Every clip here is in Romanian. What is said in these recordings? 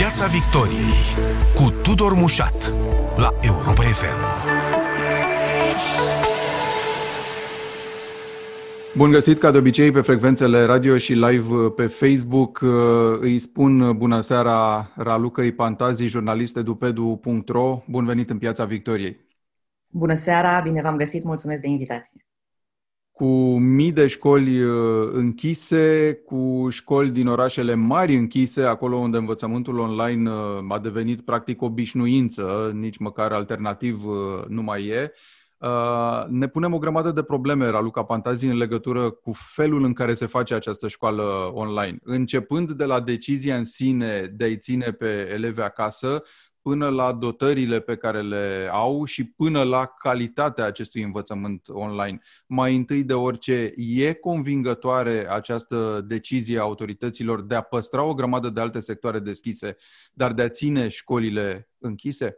Piața Victoriei cu Tudor Mușat la Europa FM. Bun găsit, ca de obicei, pe frecvențele radio și live pe Facebook. Îi spun bună seara Raluca Ipantazi, jurnalist edupedu.ro. Bun venit în Piața Victoriei. Bună seara, bine v-am găsit, mulțumesc de invitație cu mii de școli uh, închise, cu școli din orașele mari închise, acolo unde învățământul online uh, a devenit practic obișnuință, nici măcar alternativ uh, nu mai e. Ne punem o grămadă de probleme, Raluca Pantazi, în legătură cu felul în care se face această școală online. Începând de la decizia în sine de a-i ține pe elevi acasă, până la dotările pe care le au și până la calitatea acestui învățământ online. Mai întâi de orice, e convingătoare această decizie a autorităților de a păstra o grămadă de alte sectoare deschise, dar de a ține școlile închise?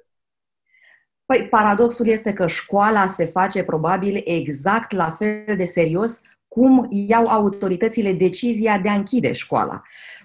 Păi, paradoxul este că școala se face probabil exact la fel de serios cum iau autoritățile decizia de a închide școala.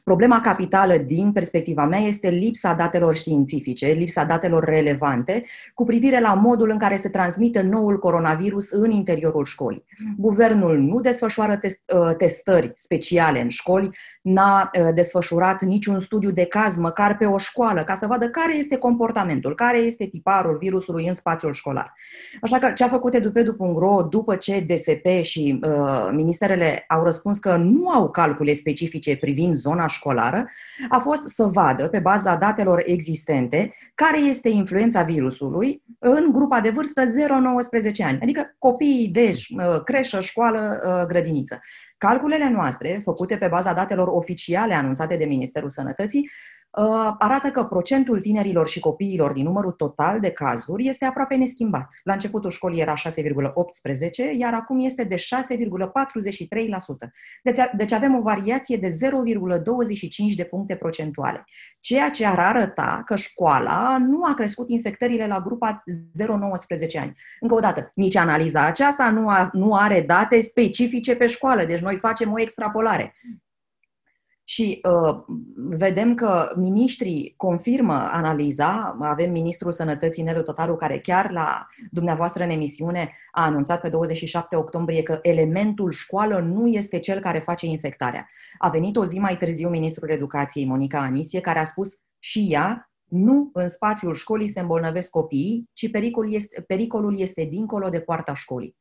Problema capitală din perspectiva mea este lipsa datelor științifice, lipsa datelor relevante cu privire la modul în care se transmite noul coronavirus în interiorul școlii. Guvernul nu desfășoară test, uh, testări speciale în școli, n-a uh, desfășurat niciun studiu de caz, măcar pe o școală, ca să vadă care este comportamentul, care este tiparul virusului în spațiul școlar. Așa că ce a făcut edupedu.ro după ce DSP și uh, ministerele au răspuns că nu au calcule specifice privind zona școlară a fost să vadă, pe baza datelor existente, care este influența virusului în grupa de vârstă 0-19 ani, adică copiii de uh, creșă, școală, uh, grădiniță. Calculele noastre, făcute pe baza datelor oficiale anunțate de Ministerul Sănătății, Uh, arată că procentul tinerilor și copiilor din numărul total de cazuri este aproape neschimbat. La începutul școlii era 6,18, iar acum este de 6,43%. Deci, deci avem o variație de 0,25 de puncte procentuale, ceea ce ar arăta că școala nu a crescut infectările la grupa 0-19 ani. Încă o dată, nici analiza aceasta nu, a, nu are date specifice pe școală, deci noi facem o extrapolare. Și uh, vedem că miniștrii confirmă analiza. Avem ministrul sănătății Nelu Totaru, care chiar la dumneavoastră în emisiune a anunțat pe 27 octombrie că elementul școală nu este cel care face infectarea. A venit o zi mai târziu ministrul educației, Monica Anisie, care a spus și ea nu în spațiul școlii se îmbolnăvesc copiii, ci pericolul este, pericolul este dincolo de poarta școlii.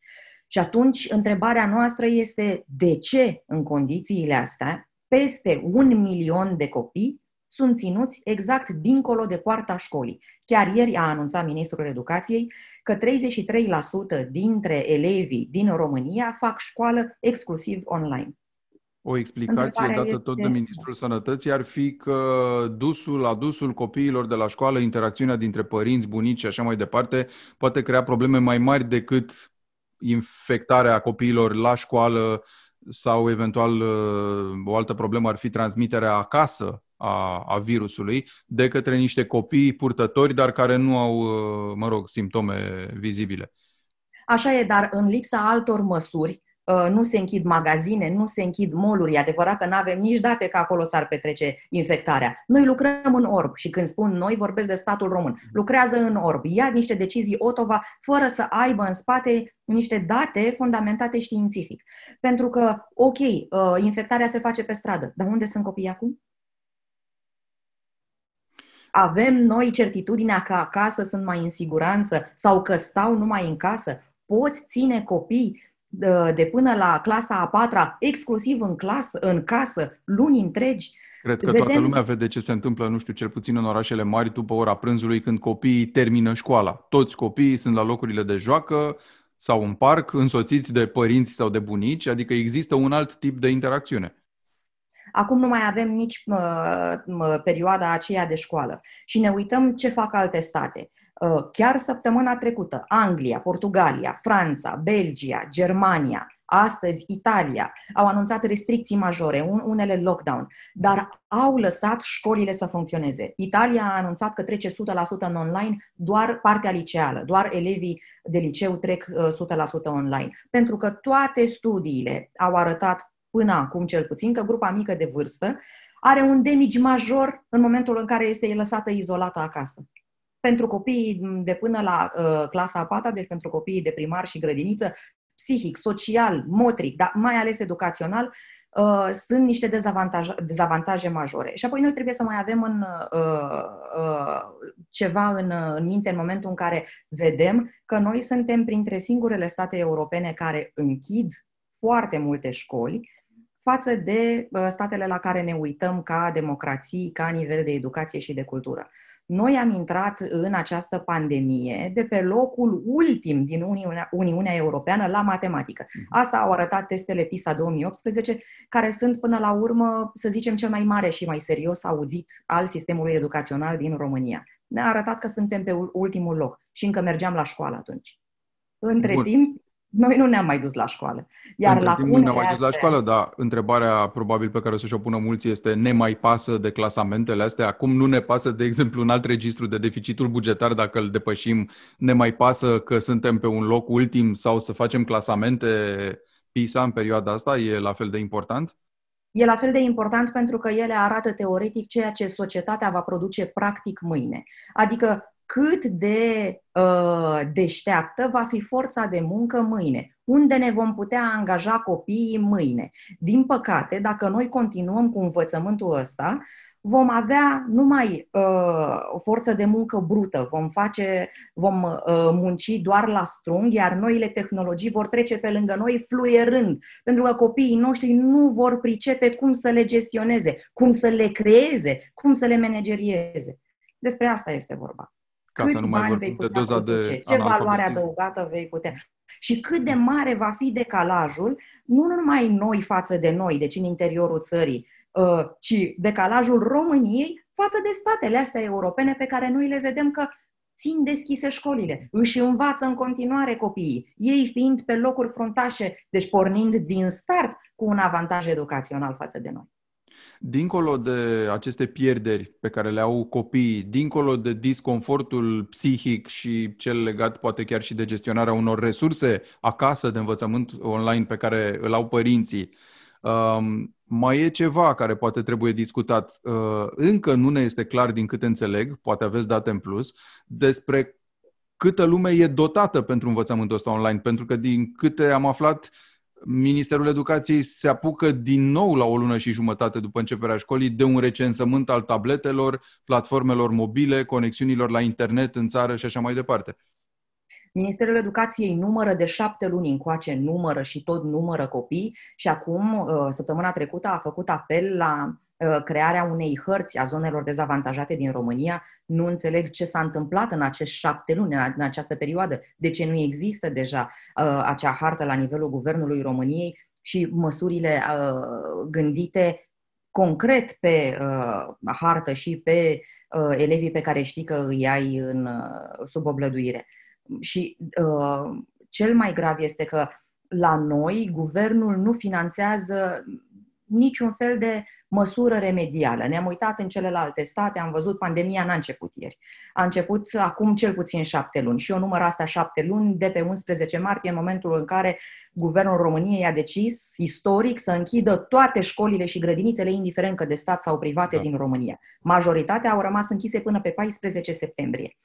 Și atunci, întrebarea noastră este de ce, în condițiile astea, peste un milion de copii sunt ținuți exact dincolo de poarta școlii. Chiar ieri a anunțat Ministrul Educației că 33% dintre elevii din România fac școală exclusiv online. O explicație dată este... tot de Ministrul Sănătății ar fi că dusul, adusul copiilor de la școală, interacțiunea dintre părinți, bunici și așa mai departe, poate crea probleme mai mari decât infectarea copiilor la școală sau eventual uh, o altă problemă ar fi transmiterea acasă a, a virusului de către niște copii purtători, dar care nu au, uh, mă rog, simptome vizibile. Așa e, dar în lipsa altor măsuri, Uh, nu se închid magazine, nu se închid moluri. E adevărat că nu avem nici date că acolo s-ar petrece infectarea. Noi lucrăm în orb și când spun noi, vorbesc de statul român. Lucrează în orb, ia niște decizii Otova fără să aibă în spate niște date fundamentate științific. Pentru că, ok, uh, infectarea se face pe stradă, dar unde sunt copiii acum? Avem noi certitudinea că acasă sunt mai în siguranță sau că stau numai în casă? Poți ține copii de până la clasa a patra, exclusiv în, clasă, în casă, luni întregi. Cred că Vedem... toată lumea vede ce se întâmplă, nu știu, cel puțin în orașele mari, după ora prânzului, când copiii termină școala. Toți copiii sunt la locurile de joacă sau în parc, însoțiți de părinți sau de bunici, adică există un alt tip de interacțiune. Acum nu mai avem nici uh, perioada aceea de școală. Și ne uităm ce fac alte state. Uh, chiar săptămâna trecută, Anglia, Portugalia, Franța, Belgia, Germania, astăzi Italia au anunțat restricții majore, unele lockdown, dar au lăsat școlile să funcționeze. Italia a anunțat că trece 100% în online doar partea liceală, doar elevii de liceu trec 100% uh, online. Pentru că toate studiile au arătat până acum cel puțin, că grupa mică de vârstă are un damage major în momentul în care este lăsată izolată acasă. Pentru copiii de până la uh, clasa a patra, deci pentru copiii de primar și grădiniță, psihic, social, motric, dar mai ales educațional, uh, sunt niște dezavantaje, dezavantaje majore. Și apoi noi trebuie să mai avem în, uh, uh, ceva în, în minte în momentul în care vedem că noi suntem printre singurele state europene care închid foarte multe școli față de uh, statele la care ne uităm ca democrații, ca nivel de educație și de cultură. Noi am intrat în această pandemie de pe locul ultim din Uniunea, Uniunea Europeană la matematică. Mhm. Asta au arătat testele PISA 2018, care sunt până la urmă, să zicem, cel mai mare și mai serios audit al sistemului educațional din România. Ne-a arătat că suntem pe ultimul loc și încă mergeam la școală atunci. Între Bun. timp, noi nu ne-am mai dus la școală. Iar la timp nu ne-am mai dus la școală, dar întrebarea probabil pe care o să și-o pună mulți este ne mai pasă de clasamentele astea? Acum nu ne pasă, de exemplu, un alt registru de deficitul bugetar, dacă îl depășim, ne mai pasă că suntem pe un loc ultim sau să facem clasamente PISA în perioada asta? E la fel de important? E la fel de important pentru că ele arată teoretic ceea ce societatea va produce practic mâine. Adică cât de uh, deșteaptă va fi forța de muncă mâine, unde ne vom putea angaja copiii mâine. Din păcate, dacă noi continuăm cu învățământul ăsta, vom avea numai uh, o forță de muncă brută, vom, face, vom uh, munci doar la strung, iar noile tehnologii vor trece pe lângă noi fluierând, pentru că copiii noștri nu vor pricepe cum să le gestioneze, cum să le creeze, cum să le managerieze. Despre asta este vorba. Ca Câți să nu mai vorbim de doza de Ce valoare adăugată vei putea. Și cât de mare va fi decalajul, nu numai noi față de noi, deci în interiorul țării, uh, ci decalajul României față de statele astea europene pe care noi le vedem că țin deschise școlile, își învață în continuare copiii, ei fiind pe locuri fruntașe, deci pornind din start cu un avantaj educațional față de noi. Dincolo de aceste pierderi pe care le au copiii, dincolo de disconfortul psihic și cel legat poate chiar și de gestionarea unor resurse acasă de învățământ online pe care îl au părinții, um, mai e ceva care poate trebuie discutat. Uh, încă nu ne este clar din câte înțeleg, poate aveți date în plus, despre câtă lume e dotată pentru învățământul ăsta online, pentru că din câte am aflat, Ministerul Educației se apucă din nou la o lună și jumătate după începerea școlii de un recensământ al tabletelor, platformelor mobile, conexiunilor la internet în țară și așa mai departe. Ministerul Educației numără de șapte luni încoace, numără și tot numără copii și acum, uh, săptămâna trecută, a făcut apel la Uh, crearea unei hărți a zonelor dezavantajate din România. Nu înțeleg ce s-a întâmplat în acești șapte luni, în această perioadă, de ce nu există deja uh, acea hartă la nivelul Guvernului României și măsurile uh, gândite concret pe uh, hartă și pe uh, elevii pe care știi că îi ai în, uh, sub oblăduire. Și uh, cel mai grav este că la noi, guvernul nu finanțează niciun fel de măsură remedială. Ne-am uitat în celelalte state, am văzut, pandemia n-a început ieri. A început acum cel puțin șapte luni și eu număr asta șapte luni de pe 11 martie, în momentul în care Guvernul României a decis, istoric, să închidă toate școlile și grădinițele, indiferent că de stat sau private da. din România. Majoritatea au rămas închise până pe 14 septembrie.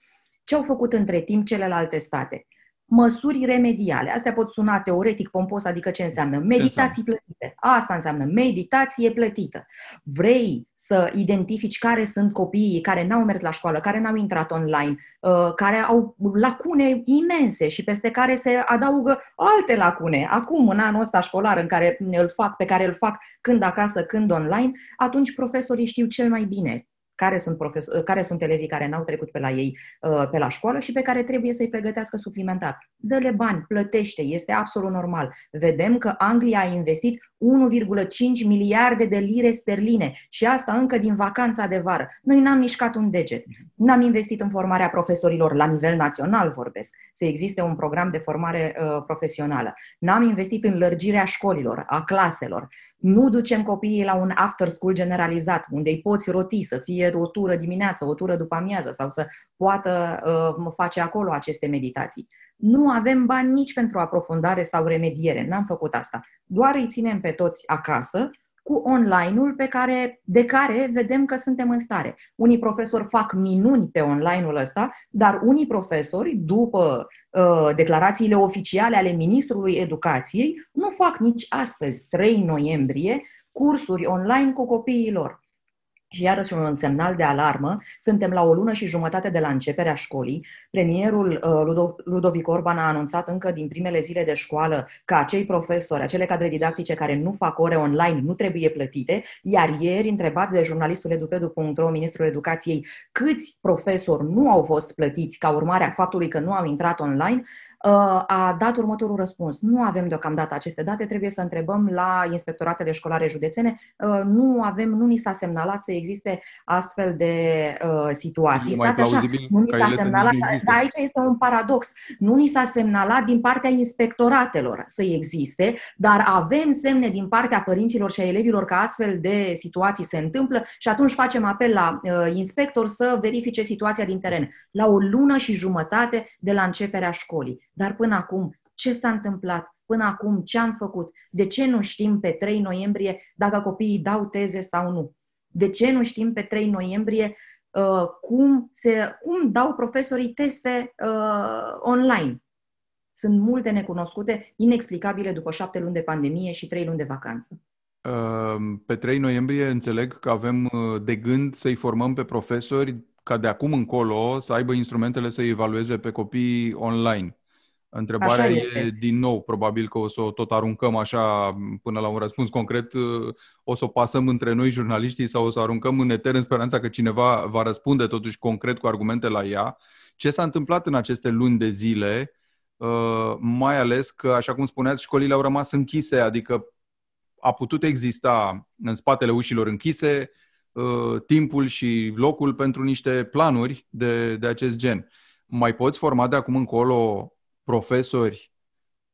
Ce au făcut între timp celelalte state? Măsuri remediale. Astea pot suna teoretic pompos, adică ce înseamnă? Meditații plătite. Asta înseamnă meditație plătită. Vrei să identifici care sunt copiii care n-au mers la școală, care n-au intrat online, uh, care au lacune imense și peste care se adaugă alte lacune. Acum, în anul ăsta școlar în care îl fac, pe care îl fac când acasă, când online, atunci profesorii știu cel mai bine care sunt, profesor, care sunt elevii care n-au trecut pe la ei uh, pe la școală și pe care trebuie să-i pregătească suplimentar. Dă-le bani, plătește, este absolut normal. Vedem că Anglia a investit 1,5 miliarde de lire sterline și asta încă din vacanța de vară. Noi n-am mișcat un deget. N-am investit în formarea profesorilor la nivel național, vorbesc, să existe un program de formare uh, profesională. N-am investit în lărgirea școlilor, a claselor. Nu ducem copiii la un after school generalizat, unde îi poți roti să fie o tură dimineață, o tură după amiază sau să poată uh, face acolo aceste meditații. Nu avem bani nici pentru aprofundare sau remediere, n-am făcut asta. Doar îi ținem pe toți acasă, cu online-ul pe care, de care vedem că suntem în stare. Unii profesori fac minuni pe online-ul ăsta, dar unii profesori, după uh, declarațiile oficiale ale Ministrului Educației, nu fac nici astăzi, 3 noiembrie, cursuri online cu copiii lor. Și iarăși un semnal de alarmă, suntem la o lună și jumătate de la începerea școlii. Premierul uh, Ludovic Orban a anunțat încă din primele zile de școală că acei profesori, acele cadre didactice care nu fac ore online nu trebuie plătite, iar ieri, întrebat de jurnalistul edupedu.ro, ministrul educației, câți profesori nu au fost plătiți ca urmare a faptului că nu au intrat online, Uh, a dat următorul răspuns. Nu avem deocamdată aceste date, trebuie să întrebăm la inspectoratele școlare județene. Uh, nu avem, nu ni s-a semnalat să existe astfel de uh, situații. Stați așa, nu ni s-a semnalat, dar aici este un paradox. Nu ni s-a semnalat din partea inspectoratelor să existe, dar avem semne din partea părinților și a elevilor că astfel de situații se întâmplă și atunci facem apel la uh, inspector să verifice situația din teren. La o lună și jumătate de la începerea școlii. Dar până acum, ce s-a întâmplat? Până acum, ce am făcut? De ce nu știm pe 3 noiembrie dacă copiii dau teze sau nu? De ce nu știm pe 3 noiembrie uh, cum, se, cum dau profesorii teste uh, online? Sunt multe necunoscute, inexplicabile după șapte luni de pandemie și trei luni de vacanță. Uh, pe 3 noiembrie înțeleg că avem uh, de gând să-i formăm pe profesori ca de acum încolo să aibă instrumentele să evalueze pe copii online. Întrebarea e, din nou, probabil că o să o tot aruncăm așa până la un răspuns concret, o să o pasăm între noi jurnaliștii sau o să aruncăm în eter în speranța că cineva va răspunde totuși concret cu argumente la ea. Ce s-a întâmplat în aceste luni de zile, uh, mai ales că, așa cum spuneați, școlile au rămas închise, adică a putut exista în spatele ușilor închise uh, timpul și locul pentru niște planuri de, de acest gen. Mai poți forma de acum încolo profesori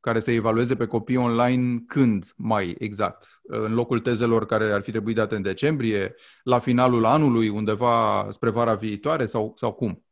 care să evalueze pe copii online când mai exact? În locul tezelor care ar fi trebuit date în decembrie, la finalul anului, undeva spre vara viitoare sau, sau cum?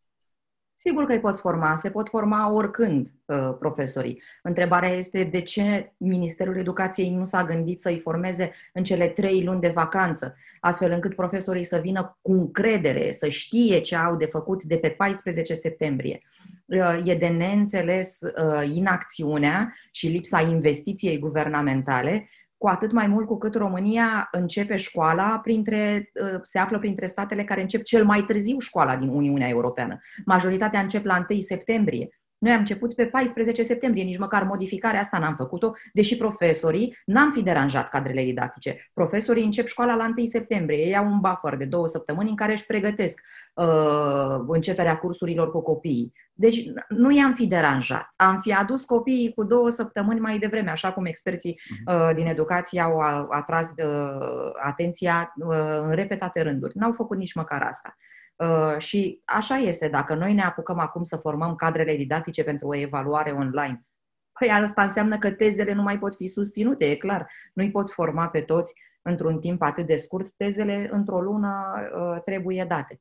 Sigur că îi poți forma, se pot forma oricând uh, profesorii. Întrebarea este de ce Ministerul Educației nu s-a gândit să-i formeze în cele trei luni de vacanță, astfel încât profesorii să vină cu încredere, să știe ce au de făcut de pe 14 septembrie. Uh, e de neînțeles uh, inacțiunea și lipsa investiției guvernamentale cu atât mai mult cu cât România începe școala printre, uh, se află printre statele care încep cel mai târziu școala din Uniunea Europeană. Majoritatea încep la 1 septembrie. Noi am început pe 14 septembrie, nici măcar modificarea asta n-am făcut-o, deși profesorii n-am fi deranjat cadrele didactice. Profesorii încep școala la 1 septembrie, ei au un buffer de două săptămâni în care își pregătesc uh, începerea cursurilor cu copiii. Deci nu i-am fi deranjat. Am fi adus copiii cu două săptămâni mai devreme, așa cum experții mhm. uh, din educație au atras uh, atenția uh, în repetate rânduri. N-au făcut nici măcar asta. Uh, și așa este, dacă noi ne apucăm acum să formăm cadrele didactice pentru o evaluare online, păi asta înseamnă că tezele nu mai pot fi susținute, e clar. Nu-i poți forma pe toți într-un timp atât de scurt, tezele într-o lună uh, trebuie date.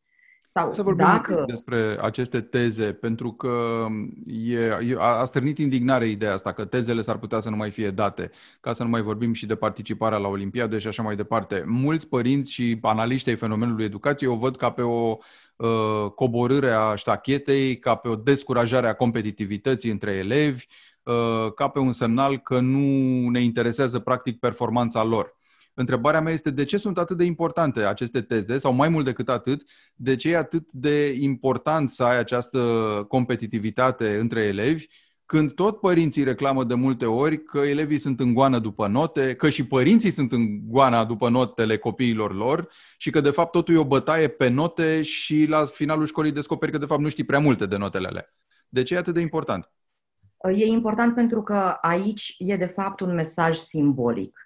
Sau să vorbim dacă... despre aceste teze, pentru că e, e, a stârnit indignare ideea asta, că tezele s-ar putea să nu mai fie date, ca să nu mai vorbim și de participarea la Olimpiade și așa mai departe. Mulți părinți și analiști ai fenomenului educației o văd ca pe o uh, coborâre a ștachetei, ca pe o descurajare a competitivității între elevi, uh, ca pe un semnal că nu ne interesează practic performanța lor. Întrebarea mea este de ce sunt atât de importante aceste teze sau mai mult decât atât, de ce e atât de important să ai această competitivitate între elevi când tot părinții reclamă de multe ori că elevii sunt în goană după note, că și părinții sunt în goana după notele copiilor lor și că de fapt totul e o bătaie pe note și la finalul școlii descoperi că de fapt nu știi prea multe de notele alea. De ce e atât de important? E important pentru că aici e de fapt un mesaj simbolic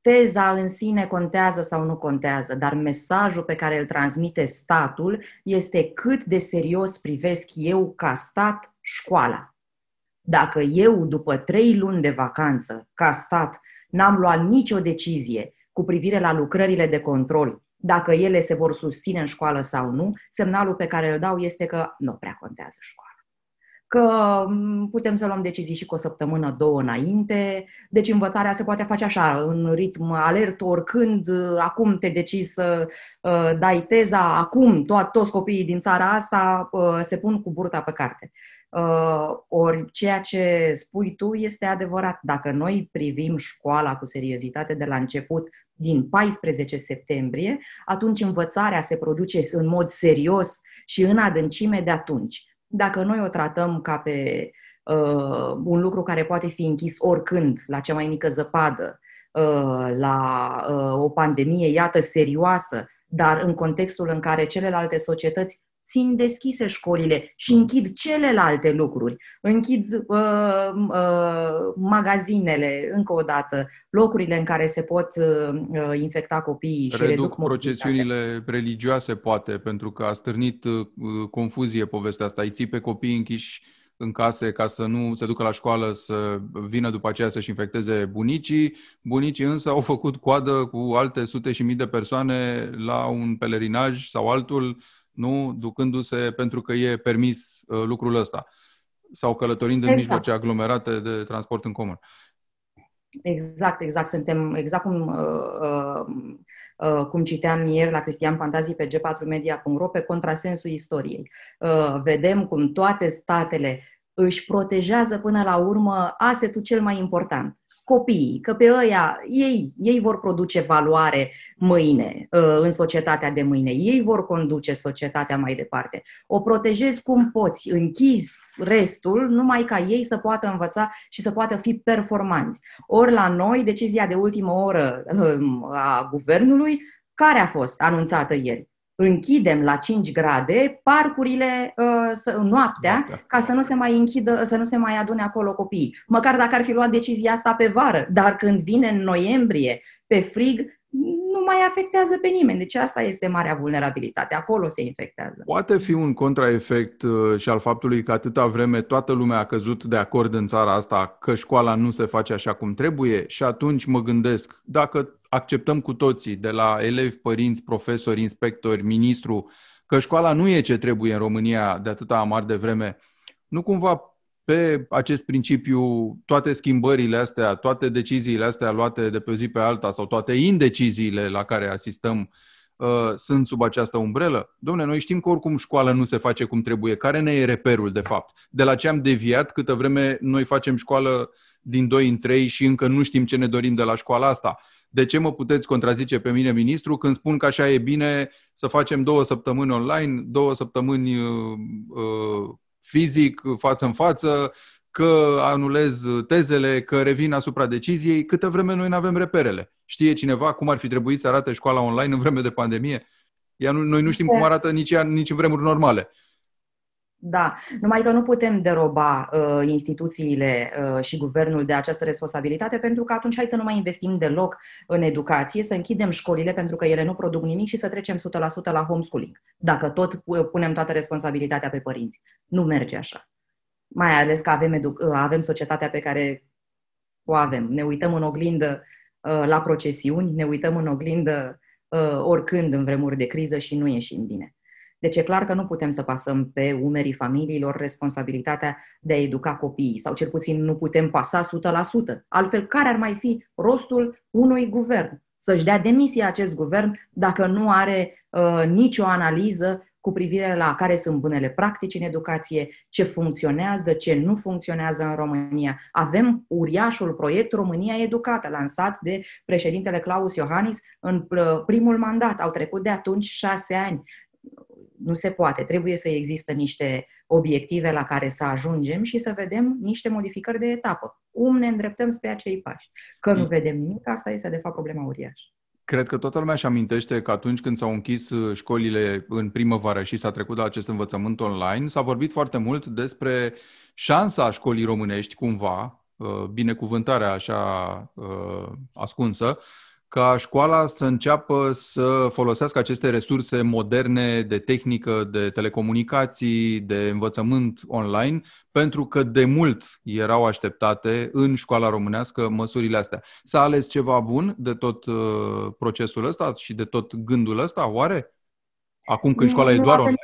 teza în sine contează sau nu contează, dar mesajul pe care îl transmite statul este cât de serios privesc eu ca stat școala. Dacă eu, după trei luni de vacanță, ca stat, n-am luat nicio decizie cu privire la lucrările de control, dacă ele se vor susține în școală sau nu, semnalul pe care îl dau este că nu prea contează școala. Că mm, putem să luăm decizii și cu o săptămână, două înainte. Deci învățarea se poate face așa, în ritm alert, oricând, acum te decizi să uh, dai teza, acum to- toți copiii din țara asta uh, se pun cu burta pe carte. Uh, ori ceea ce spui tu este adevărat. Dacă noi privim școala cu seriozitate de la început, din 14 septembrie, atunci învățarea se produce în mod serios și în adâncime de atunci. Dacă noi o tratăm ca pe uh, un lucru care poate fi închis oricând, la cea mai mică zăpadă, uh, la uh, o pandemie, iată, serioasă, dar în contextul în care celelalte societăți țin deschise școlile și închid celelalte lucruri. Închid uh, uh, magazinele, încă o dată, locurile în care se pot uh, infecta copiii și reduc procesiunile religioase, poate, pentru că a stârnit uh, confuzie povestea asta. Îi ții pe copii închiși în case ca să nu se ducă la școală să vină după aceea să-și infecteze bunicii. Bunicii însă au făcut coadă cu alte sute și mii de persoane la un pelerinaj sau altul nu ducându-se pentru că e permis uh, lucrul ăsta sau călătorind exact. în mijloace aglomerate de transport în comun. Exact, exact. Suntem exact cum, uh, uh, uh, cum citeam ieri la Cristian Fantazii pe g4media.ro pe contrasensul istoriei. Uh, vedem cum toate statele își protejează până la urmă asetul cel mai important, copiii, că pe ăia, ei, ei vor produce valoare mâine, uh, în societatea de mâine, ei vor conduce societatea mai departe. O protejezi cum poți, închizi restul, numai ca ei să poată învăța și să poată fi performanți. Ori la noi, decizia de ultimă oră uh, a guvernului, care a fost anunțată ieri? Închidem la 5 grade parcurile uh, noaptea Noaptea. ca să nu se mai închidă, să nu se mai adune acolo copiii. Măcar dacă ar fi luat decizia asta pe vară, dar când vine în noiembrie pe frig, nu mai afectează pe nimeni. Deci asta este marea vulnerabilitate. Acolo se infectează. Poate fi un contraefect uh, și al faptului că atâta vreme toată lumea a căzut de acord în țara asta că școala nu se face așa cum trebuie și atunci mă gândesc, dacă acceptăm cu toții, de la elevi, părinți, profesori, inspectori, ministru, că școala nu e ce trebuie în România de atâta amar de vreme, nu cumva pe acest principiu toate schimbările astea, toate deciziile astea luate de pe zi pe alta sau toate indeciziile la care asistăm uh, sunt sub această umbrelă? Domne, noi știm că oricum școala nu se face cum trebuie. Care ne e reperul, de fapt? De la ce am deviat câtă vreme noi facem școală din 2 în 3 și încă nu știm ce ne dorim de la școala asta? De ce mă puteți contrazice pe mine, ministru, când spun că așa e bine să facem două săptămâni online, două săptămâni uh, uh, fizic, față în față, că anulez tezele, că revin asupra deciziei, câtă vreme noi nu avem reperele. Știe cineva cum ar fi trebuit să arate școala online în vreme de pandemie? Ea nu, noi nu știm cum arată nici, ea, nici în vremuri normale. Da, numai că nu putem deroba uh, instituțiile uh, și guvernul de această responsabilitate, pentru că atunci hai să nu mai investim deloc în educație, să închidem școlile pentru că ele nu produc nimic și să trecem 100% la homeschooling, dacă tot punem toată responsabilitatea pe părinți. Nu merge așa. Mai ales că avem, edu- uh, avem societatea pe care o avem. Ne uităm în oglindă uh, la procesiuni, ne uităm în oglindă uh, oricând în vremuri de criză și nu ieșim bine. Deci e clar că nu putem să pasăm pe umerii familiilor responsabilitatea de a educa copiii, sau cel puțin nu putem pasa 100%. Altfel, care ar mai fi rostul unui guvern? Să-și dea demisia acest guvern dacă nu are uh, nicio analiză cu privire la care sunt bunele practici în educație, ce funcționează, ce nu funcționează în România. Avem uriașul proiect România Educată, lansat de președintele Claus Iohannis în uh, primul mandat. Au trecut de atunci șase ani nu se poate. Trebuie să există niște obiective la care să ajungem și să vedem niște modificări de etapă. Cum ne îndreptăm spre acei pași? Că nu vedem nimic, asta este de fapt problema uriașă. Cred că toată lumea își amintește că atunci când s-au închis uh, școlile în primăvară și s-a trecut la acest învățământ online, s-a vorbit foarte mult despre șansa școlii românești, cumva, uh, binecuvântarea așa uh, ascunsă, ca școala să înceapă să folosească aceste resurse moderne de tehnică, de telecomunicații, de învățământ online, pentru că de mult erau așteptate în școala românească măsurile astea. S-a ales ceva bun de tot uh, procesul ăsta și de tot gândul ăsta, oare? Acum când școala nu, e doar online?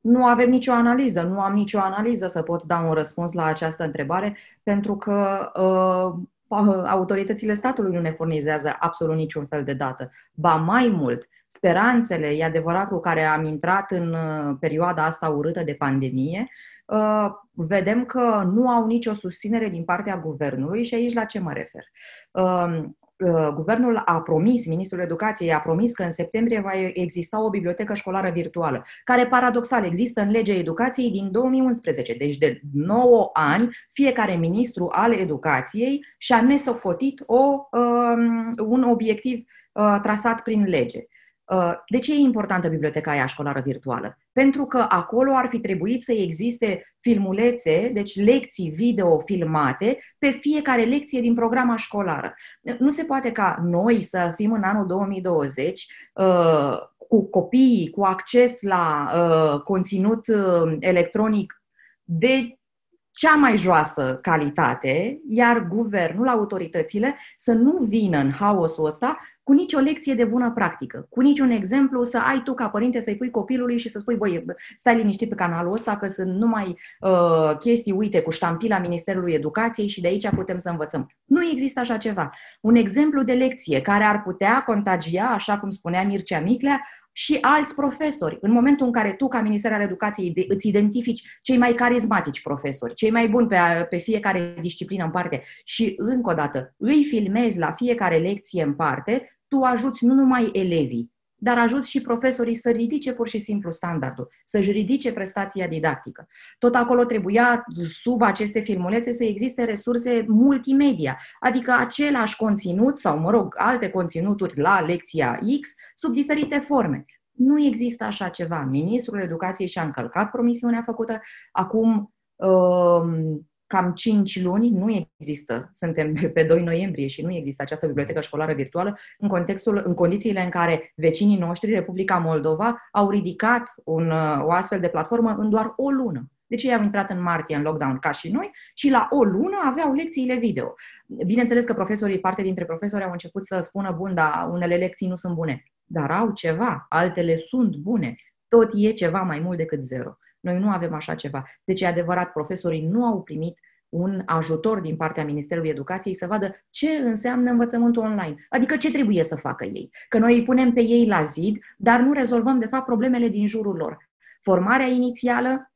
Nu avem nicio analiză, nu am nicio analiză să pot da un răspuns la această întrebare, pentru că uh, autoritățile statului nu ne furnizează absolut niciun fel de dată. Ba mai mult, speranțele, e adevărat, cu care am intrat în uh, perioada asta urâtă de pandemie, uh, vedem că nu au nicio susținere din partea guvernului și aici la ce mă refer. Uh, Uh, guvernul a promis, Ministrul Educației a promis că în septembrie va exista o bibliotecă școlară virtuală, care paradoxal există în legea educației din 2011. Deci de 9 ani, fiecare ministru al educației și-a nesocotit o, um, un obiectiv uh, trasat prin lege. Uh, de ce e importantă biblioteca aia școlară virtuală? Pentru că acolo ar fi trebuit să existe filmulețe, deci lecții video filmate pe fiecare lecție din programa școlară. Nu se poate ca noi să fim în anul 2020 uh, cu copiii, cu acces la uh, conținut electronic de cea mai joasă calitate, iar guvernul, autoritățile, să nu vină în haosul ăsta cu nicio lecție de bună practică, cu niciun exemplu să ai tu ca părinte să-i pui copilului și să spui, băi, stai liniștit pe canalul ăsta că sunt numai uh, chestii, uite, cu ștampila Ministerului Educației și de aici putem să învățăm. Nu există așa ceva. Un exemplu de lecție care ar putea contagia, așa cum spunea Mircea Miclea, și alți profesori. În momentul în care tu, ca Minister al Educației, îți identifici cei mai carismatici profesori, cei mai buni pe, pe fiecare disciplină în parte și, încă o dată, îi filmezi la fiecare lecție în parte, tu ajuți nu numai elevii, dar ajuți și profesorii să ridice pur și simplu standardul, să-și ridice prestația didactică. Tot acolo trebuia, sub aceste filmulețe, să existe resurse multimedia, adică același conținut sau, mă rog, alte conținuturi la lecția X sub diferite forme. Nu există așa ceva. Ministrul Educației și-a încălcat promisiunea făcută. Acum um, cam 5 luni nu există, suntem pe 2 noiembrie și nu există această bibliotecă școlară virtuală în, contextul, în condițiile în care vecinii noștri, Republica Moldova, au ridicat un, o astfel de platformă în doar o lună. Deci ei au intrat în martie în lockdown ca și noi și la o lună aveau lecțiile video. Bineînțeles că profesorii, parte dintre profesori au început să spună, bun, dar unele lecții nu sunt bune. Dar au ceva, altele sunt bune. Tot e ceva mai mult decât zero. Noi nu avem așa ceva. Deci e adevărat, profesorii nu au primit un ajutor din partea Ministerului Educației să vadă ce înseamnă învățământul online. Adică ce trebuie să facă ei. Că noi îi punem pe ei la zid, dar nu rezolvăm, de fapt, problemele din jurul lor. Formarea inițială,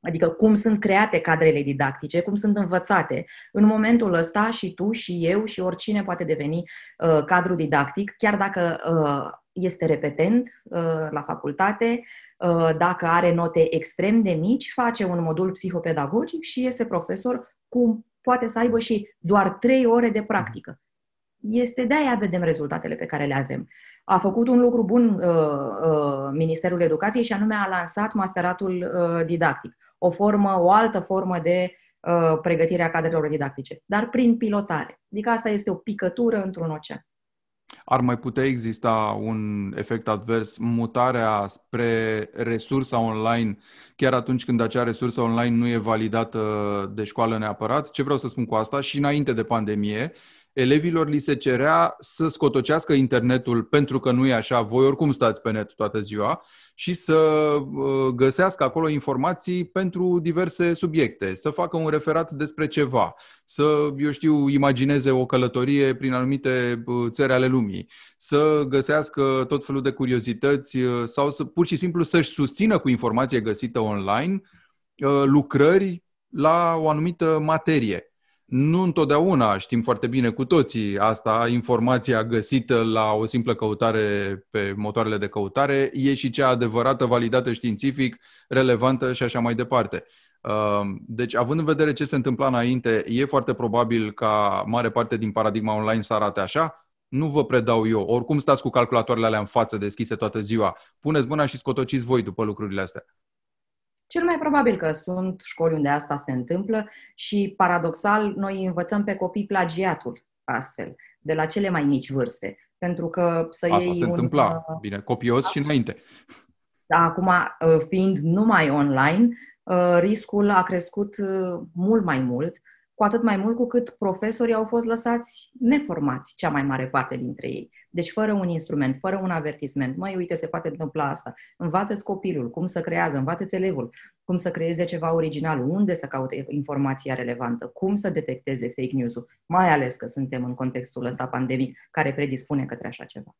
adică cum sunt create cadrele didactice, cum sunt învățate. În momentul ăsta și tu și eu și oricine poate deveni uh, cadru didactic, chiar dacă uh, este repetent uh, la facultate, uh, dacă are note extrem de mici, face un modul psihopedagogic și este profesor cu poate să aibă și doar trei ore de practică. Este de aia vedem rezultatele pe care le avem. A făcut un lucru bun uh, uh, Ministerul Educației și anume a lansat masteratul uh, didactic, o formă, o altă formă de uh, pregătire a cadrelor didactice, dar prin pilotare. Adică asta este o picătură într-un ocean. Ar mai putea exista un efect advers, mutarea spre resursa online, chiar atunci când acea resursă online nu e validată de școală neapărat? Ce vreau să spun cu asta? Și înainte de pandemie, elevilor li se cerea să scotocească internetul pentru că nu e așa, voi oricum stați pe net toată ziua și să uh, găsească acolo informații pentru diverse subiecte, să facă un referat despre ceva, să, eu știu, imagineze o călătorie prin anumite uh, țări ale lumii, să găsească tot felul de curiozități uh, sau să pur și simplu să-și susțină cu informație găsită online lucrări la o anumită materie. Nu întotdeauna știm foarte bine cu toții asta, informația găsită la o simplă căutare pe motoarele de căutare e și cea adevărată, validată științific, relevantă și așa mai departe. Um, deci, având în vedere ce se întâmpla înainte, e foarte probabil ca mare parte din paradigma online să arate așa. Nu vă predau eu. Oricum stați cu calculatoarele alea în față deschise toată ziua. Puneți mâna și scotociți voi după lucrurile astea. Cel mai probabil că sunt școli unde asta se întâmplă și, paradoxal, noi învățăm pe copii plagiatul astfel, de la cele mai mici vârste. Pentru că să Asta iei se un, întâmpla, uh, bine, copios și înainte. Acum, uh, fiind numai online, uh, riscul a crescut mult mai mult cu atât mai mult cu cât profesorii au fost lăsați neformați, cea mai mare parte dintre ei. Deci fără un instrument, fără un avertisment. Măi, uite, se poate întâmpla asta. Învață-ți copilul cum să creează, învață-ți elevul cum să creeze ceva original, unde să caute informația relevantă, cum să detecteze fake news-ul, mai ales că suntem în contextul ăsta pandemic care predispune către așa ceva.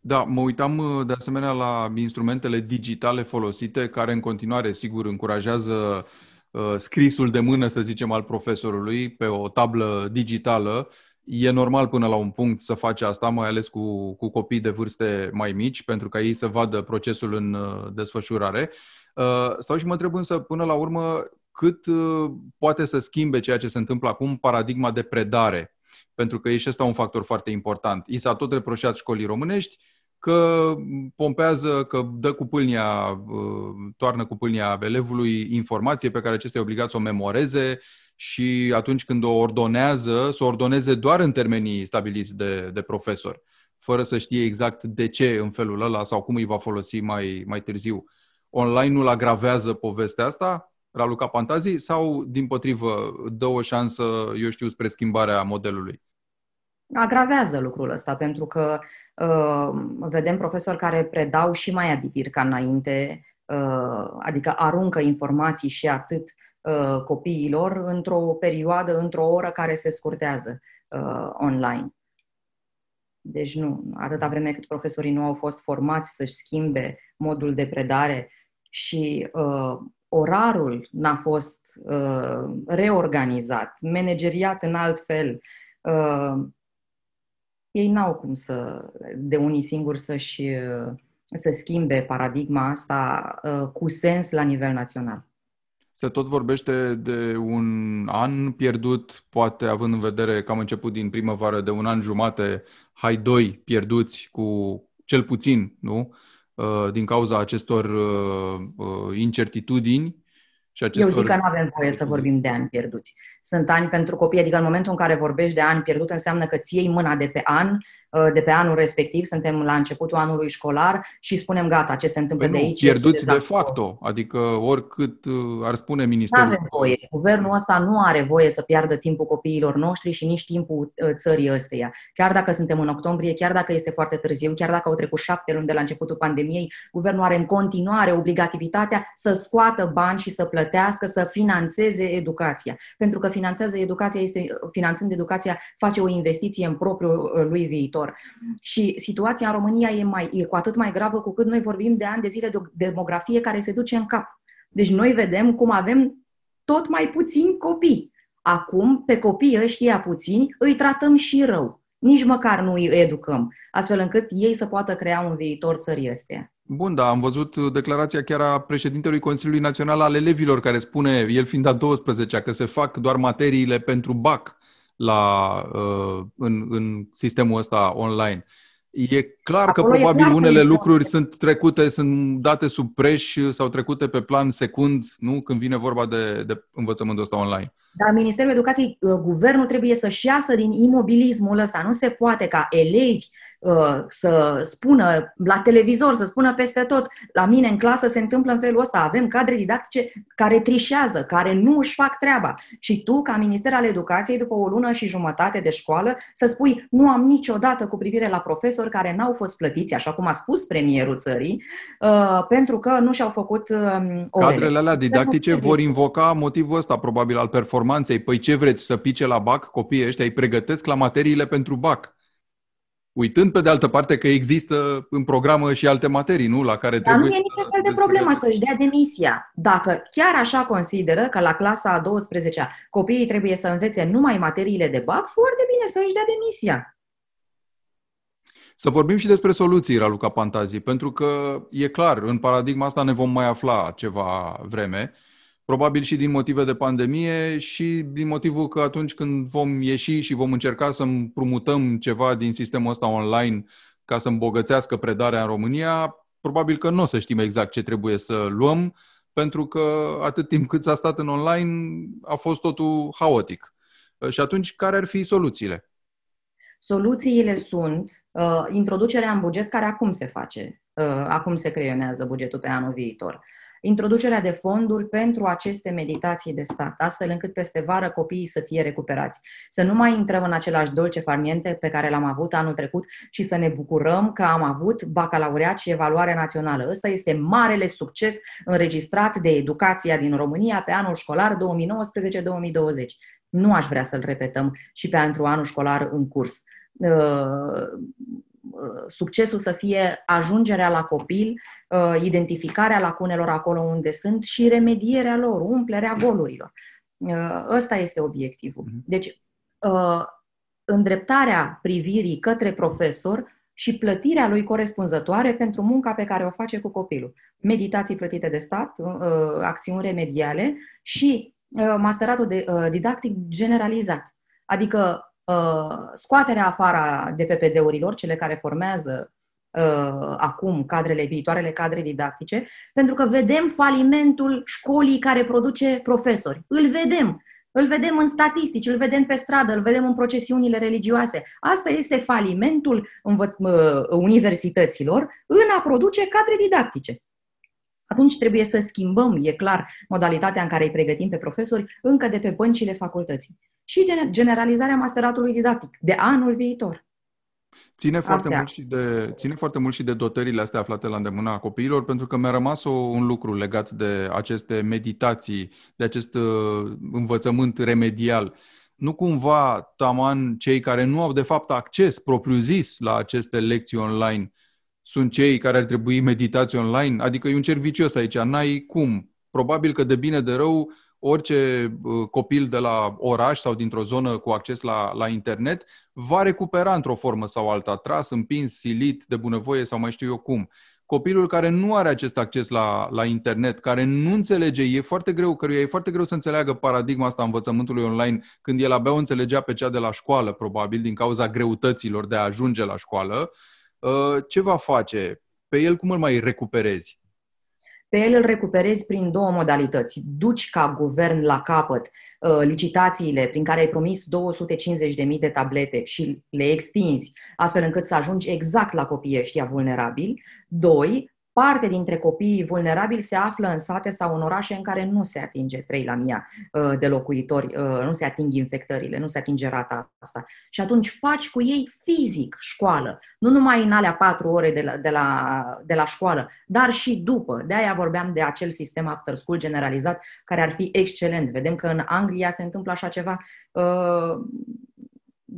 Da, mă uitam uh, de asemenea la instrumentele digitale folosite, care în continuare, sigur, încurajează uh, scrisul de mână, să zicem, al profesorului pe o tablă digitală. E normal până la un punct să faci asta, mai ales cu, cu copii de vârste mai mici, pentru ca ei să vadă procesul în uh, desfășurare. Stau și mă întreb însă, până la urmă, cât poate să schimbe ceea ce se întâmplă acum paradigma de predare pentru că e și ăsta un factor foarte important. I s-a tot reproșat școlii românești că pompează, că dă cu pâlnia, uh, toarnă cu pâlnia elevului informație pe care acesta e obligat să o memoreze și atunci când o ordonează, să o ordoneze doar în termenii stabiliți de, de profesor, fără să știe exact de ce în felul ăla sau cum îi va folosi mai, mai târziu. Online-ul agravează povestea asta? Raluca Pantazi sau, din potrivă, dă o șansă, eu știu, spre schimbarea modelului? Agravează lucrul ăsta, pentru că uh, vedem profesori care predau și mai abitir ca înainte, uh, adică aruncă informații și atât uh, copiilor într-o perioadă, într-o oră care se scurtează uh, online. Deci nu, atâta vreme cât profesorii nu au fost formați să-și schimbe modul de predare și uh, orarul n-a fost uh, reorganizat, manageriat în alt fel. Uh, ei n-au cum să, de unii singuri, să-și, uh, să schimbe paradigma asta uh, cu sens la nivel național. Se tot vorbește de un an pierdut, poate având în vedere că am început din primăvară de un an jumate, hai doi pierduți cu cel puțin, nu? Uh, din cauza acestor uh, uh, incertitudini. Și acestor... Eu zic că nu avem voie să vorbim de ani pierduți. Sunt ani pentru copii, adică în momentul în care vorbești de ani pierdut înseamnă că ți iei mâna de pe an Uh, de pe anul respectiv, suntem la începutul anului școlar și spunem gata, ce se întâmplă păi de aici. Pierduți de facto, adică oricât uh, ar spune ministerul. Nu avem voie. Guvernul ăsta nu are voie să piardă timpul copiilor noștri și nici timpul uh, țării ăsteia. Chiar dacă suntem în octombrie, chiar dacă este foarte târziu, chiar dacă au trecut șapte luni de la începutul pandemiei, guvernul are în continuare obligativitatea să scoată bani și să plătească, să financeze educația. Pentru că finanțează educația, este, finanțând educația, face o investiție în propriul lui viitor viitor. Și situația în România e, mai, e cu atât mai gravă cu cât noi vorbim de ani de zile de demografie care se duce în cap. Deci noi vedem cum avem tot mai puțini copii. Acum, pe copiii ăștia puțini, îi tratăm și rău. Nici măcar nu îi educăm, astfel încât ei să poată crea un viitor țării astea. Bun, da, am văzut declarația chiar a președintelui Consiliului Național al Elevilor, care spune, el fiind a 12 că se fac doar materiile pentru BAC la, uh, în, în sistemul ăsta online. E clar Acolo că probabil unele lucruri sunt trecute, sunt date sub preș sau trecute pe plan secund, nu? Când vine vorba de, de învățământul ăsta online. Dar Ministerul Educației, uh, guvernul trebuie să-și iasă din imobilismul ăsta. Nu se poate ca elevi uh, să spună la televizor, să spună peste tot. La mine în clasă se întâmplă în felul ăsta. Avem cadre didactice care trișează, care nu își fac treaba. Și tu, ca Minister al Educației, după o lună și jumătate de școală, să spui nu am niciodată cu privire la profesori care n-au fost plătiți, așa cum a spus premierul țării, uh, pentru că nu și-au făcut um, orele. Cadrele alea didactice vor invoca motivul ăsta, probabil, al performanței performanței, păi ce vreți, să pice la BAC? Copiii ăștia îi pregătesc la materiile pentru BAC. Uitând pe de altă parte că există în programă și alte materii, nu? La care Dar trebuie nu e niciun fel de problemă să-și dea demisia. Dacă chiar așa consideră că la clasa a 12-a copiii trebuie să învețe numai materiile de BAC, foarte bine să-și dea demisia. Să vorbim și despre soluții, Raluca Pantazi, pentru că e clar, în paradigma asta ne vom mai afla ceva vreme. Probabil și din motive de pandemie și din motivul că atunci când vom ieși și vom încerca să împrumutăm ceva din sistemul ăsta online ca să îmbogățească predarea în România, probabil că nu o să știm exact ce trebuie să luăm, pentru că atât timp cât s-a stat în online a fost totul haotic. Și atunci, care ar fi soluțiile? Soluțiile sunt uh, introducerea în buget care acum se face, uh, acum se creionează bugetul pe anul viitor. Introducerea de fonduri pentru aceste meditații de stat, astfel încât peste vară copiii să fie recuperați. Să nu mai intrăm în același dolce farniente pe care l-am avut anul trecut și să ne bucurăm că am avut bacalaureat și evaluare națională. Ăsta este marele succes înregistrat de educația din România pe anul școlar 2019-2020. Nu aș vrea să-l repetăm și pentru anul școlar în curs uh, succesul să fie ajungerea la copil, uh, identificarea lacunelor acolo unde sunt și remedierea lor, umplerea golurilor. Uh, ăsta este obiectivul. Mhm. Deci, îndreptarea privirii către profesor și plătirea lui corespunzătoare pentru munca pe care o face cu copilul. Meditații plătite de stat, acțiuni remediale și masteratul de, didactic generalizat. Adică uh, scoaterea afară de PPD-urilor, cele care formează uh, acum cadrele, viitoarele cadre didactice, pentru că vedem falimentul școlii care produce profesori. Îl vedem. Îl vedem în statistici, îl vedem pe stradă, îl vedem în procesiunile religioase. Asta este falimentul învăț- uh, universităților în a produce cadre didactice. Atunci trebuie să schimbăm, e clar, modalitatea în care îi pregătim pe profesori încă de pe băncile facultății și generalizarea masteratului didactic de anul viitor. Ține foarte, mult și de, ține foarte mult și de dotările astea aflate la îndemâna copiilor, pentru că mi-a rămas o, un lucru legat de aceste meditații, de acest uh, învățământ remedial. Nu cumva, taman, cei care nu au de fapt acces propriu-zis la aceste lecții online sunt cei care ar trebui meditați online? Adică e un cer vicios aici, n-ai cum. Probabil că de bine de rău orice uh, copil de la oraș sau dintr-o zonă cu acces la, la internet va recupera într-o formă sau alta, tras, împins, silit, de bunăvoie sau mai știu eu cum. Copilul care nu are acest acces la, la internet, care nu înțelege, e foarte greu, căruia e foarte greu să înțeleagă paradigma asta învățământului online când el abia o înțelegea pe cea de la școală, probabil, din cauza greutăților de a ajunge la școală, uh, ce va face? Pe el cum îl mai recuperezi? Pe el îl recuperezi prin două modalități. Duci ca guvern la capăt uh, licitațiile prin care ai promis 250.000 de tablete și le extinzi, astfel încât să ajungi exact la copiii ăștia vulnerabili. Doi, parte dintre copiii vulnerabili se află în sate sau în orașe în care nu se atinge 3 la mia uh, de locuitori, uh, nu se ating infectările, nu se atinge rata asta. Și atunci faci cu ei fizic școală, nu numai în alea patru ore de la, de la, de la școală, dar și după. De aia vorbeam de acel sistem after school generalizat care ar fi excelent. Vedem că în Anglia se întâmplă așa ceva uh,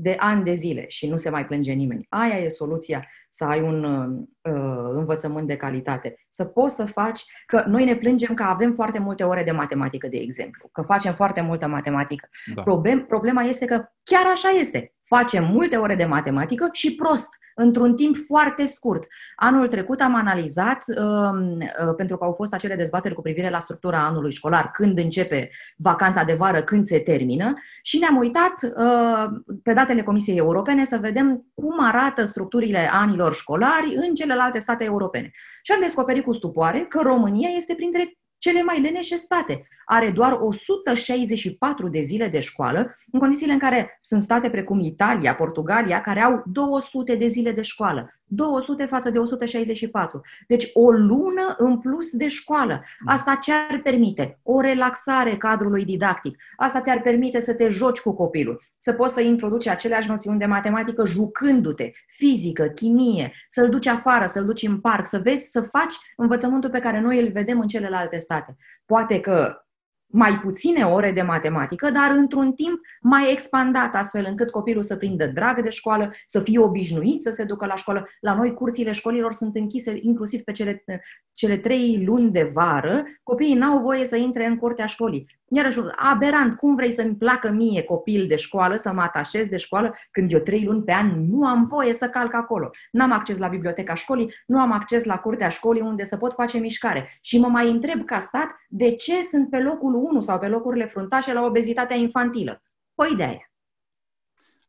de ani de zile și nu se mai plânge nimeni. Aia e soluția, să ai un uh, învățământ de calitate. Să poți să faci, că noi ne plângem că avem foarte multe ore de matematică, de exemplu, că facem foarte multă matematică. Da. Problem, problema este că chiar așa este. Facem multe ore de matematică și prost într-un timp foarte scurt. Anul trecut am analizat, um, uh, pentru că au fost acele dezbateri cu privire la structura anului școlar, când începe vacanța de vară, când se termină, și ne-am uitat uh, pe datele Comisiei Europene să vedem cum arată structurile anilor școlari în celelalte state europene. Și am descoperit cu stupoare că România este printre cele mai leneșe state. Are doar 164 de zile de școală, în condițiile în care sunt state precum Italia, Portugalia, care au 200 de zile de școală. 200 față de 164. Deci o lună în plus de școală. Asta ce ar permite? O relaxare cadrului didactic. Asta ți-ar permite să te joci cu copilul, să poți să introduci aceleași noțiuni de matematică jucându-te, fizică, chimie, să-l duci afară, să-l duci în parc, să vezi, să faci învățământul pe care noi îl vedem în celelalte state. Poate că mai puține ore de matematică, dar într-un timp mai expandat, astfel încât copilul să prindă drag de școală, să fie obișnuit să se ducă la școală. La noi, curțile școlilor sunt închise inclusiv pe cele, cele trei luni de vară. Copiii n-au voie să intre în curtea școlii. Iarăși, aberant, cum vrei să-mi placă mie copil de școală, să mă atașez de școală, când eu trei luni pe an nu am voie să calc acolo. N-am acces la biblioteca școlii, nu am acces la curtea școlii unde să pot face mișcare. Și mă mai întreb ca stat de ce sunt pe locul 1 sau pe locurile fruntașe la obezitatea infantilă. Păi de aia.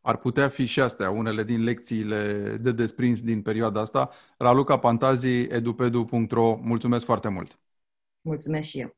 Ar putea fi și astea, unele din lecțiile de desprins din perioada asta. Raluca Pantazi, edupedu.ro, mulțumesc foarte mult! Mulțumesc și eu!